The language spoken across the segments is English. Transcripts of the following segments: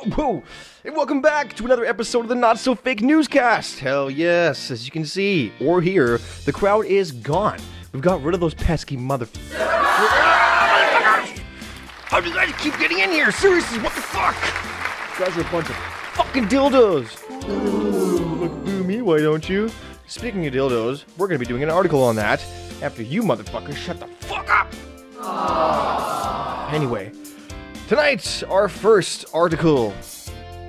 Whoa! And welcome back to another episode of the Not So Fake Newscast. Hell yes, as you can see or hear, the crowd is gone. We've got rid of those pesky mother. How did I keep getting in here? Seriously, what the fuck? You guys are a bunch of fucking dildos. Look boo me, why don't you? Speaking of dildos, we're gonna be doing an article on that after you motherfuckers shut the fuck up. Anyway, tonight our first article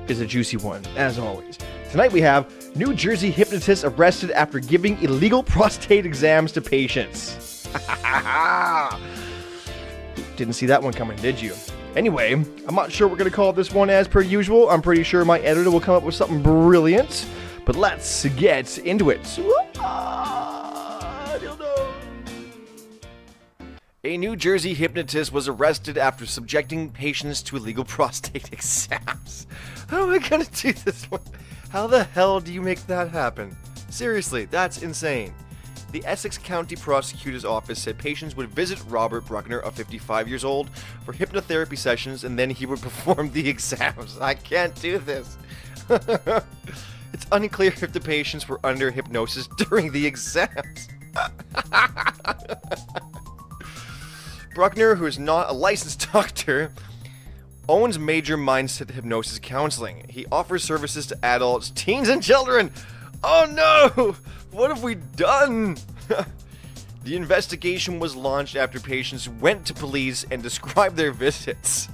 is a juicy one, as always. Tonight we have New Jersey hypnotist arrested after giving illegal prostate exams to patients. Didn't see that one coming, did you? Anyway, I'm not sure we're gonna call this one as per usual. I'm pretty sure my editor will come up with something brilliant. But let's get into it. A New Jersey hypnotist was arrested after subjecting patients to illegal prostate exams. How am I gonna do this one? How the hell do you make that happen? Seriously, that's insane. The Essex County Prosecutor's Office said patients would visit Robert Bruckner, of 55 years old, for hypnotherapy sessions and then he would perform the exams. I can't do this. it's unclear if the patients were under hypnosis during the exams. Bruckner, who is not a licensed doctor, owns major mindset hypnosis counseling. He offers services to adults, teens, and children. Oh no! What have we done? the investigation was launched after patients went to police and described their visits.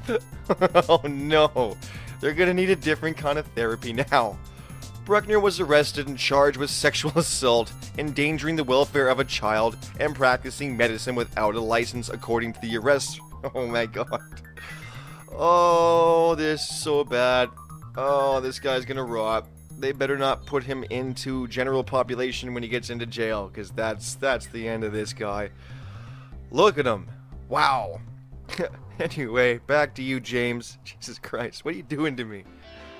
oh no! They're gonna need a different kind of therapy now. Bruckner was arrested and charged with sexual assault, endangering the welfare of a child, and practicing medicine without a license, according to the arrest. Oh my god. Oh, this is so bad. Oh, this guy's gonna rot. They better not put him into general population when he gets into jail, because that's that's the end of this guy. Look at him. Wow. anyway, back to you, James. Jesus Christ, what are you doing to me?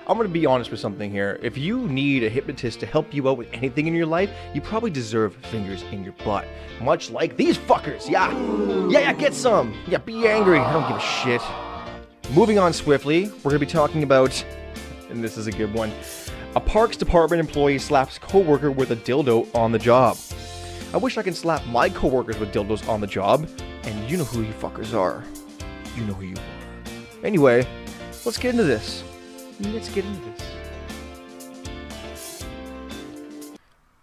I'm gonna be honest with something here. If you need a hypnotist to help you out with anything in your life, you probably deserve fingers in your butt. Much like these fuckers. Yeah. Yeah, yeah, get some. Yeah, be angry. I don't give a shit. Moving on swiftly, we're gonna be talking about, and this is a good one. A Parks Department employee slaps coworker with a dildo on the job. I wish I could slap my coworkers with dildos on the job, and you know who you fuckers are. You know who you are. Anyway, let's get into this. Let's get into this.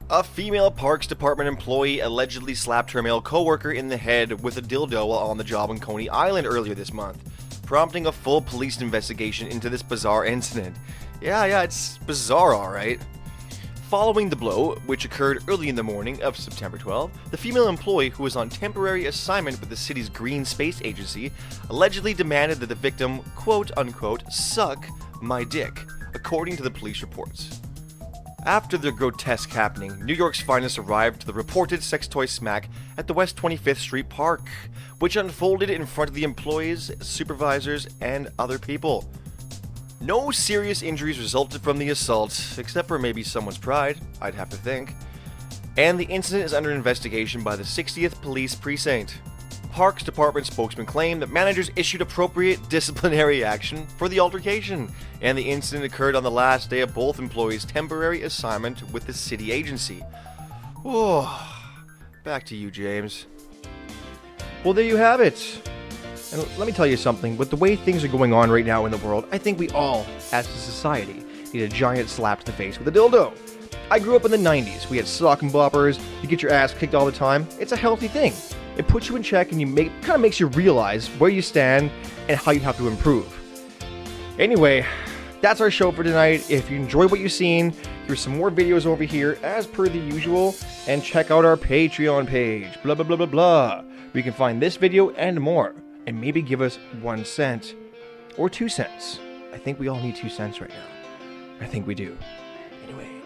A female Parks Department employee allegedly slapped her male coworker in the head with a dildo while on the job in Coney Island earlier this month, prompting a full police investigation into this bizarre incident. Yeah, yeah, it's bizarre, alright. Following the blow, which occurred early in the morning of September 12, the female employee who was on temporary assignment with the city's Green Space Agency allegedly demanded that the victim, quote unquote, suck my dick, according to the police reports. After the grotesque happening, New York's finest arrived to the reported sex toy smack at the West 25th Street Park, which unfolded in front of the employees, supervisors, and other people. No serious injuries resulted from the assault, except for maybe someone's pride, I'd have to think. And the incident is under investigation by the 60th Police Precinct. Parks Department spokesman claimed that managers issued appropriate disciplinary action for the altercation, and the incident occurred on the last day of both employees' temporary assignment with the city agency. Oh, back to you, James. Well, there you have it. And let me tell you something with the way things are going on right now in the world, I think we all, as a society, need a giant slap to the face with a dildo. I grew up in the 90s. We had sock and boppers. You get your ass kicked all the time. It's a healthy thing. It puts you in check and you make kind of makes you realize where you stand and how you have to improve. Anyway, that's our show for tonight. If you enjoyed what you've seen, here's some more videos over here as per the usual, and check out our Patreon page. Blah blah blah blah blah. We can find this video and more, and maybe give us one cent or two cents. I think we all need two cents right now. I think we do. Anyway.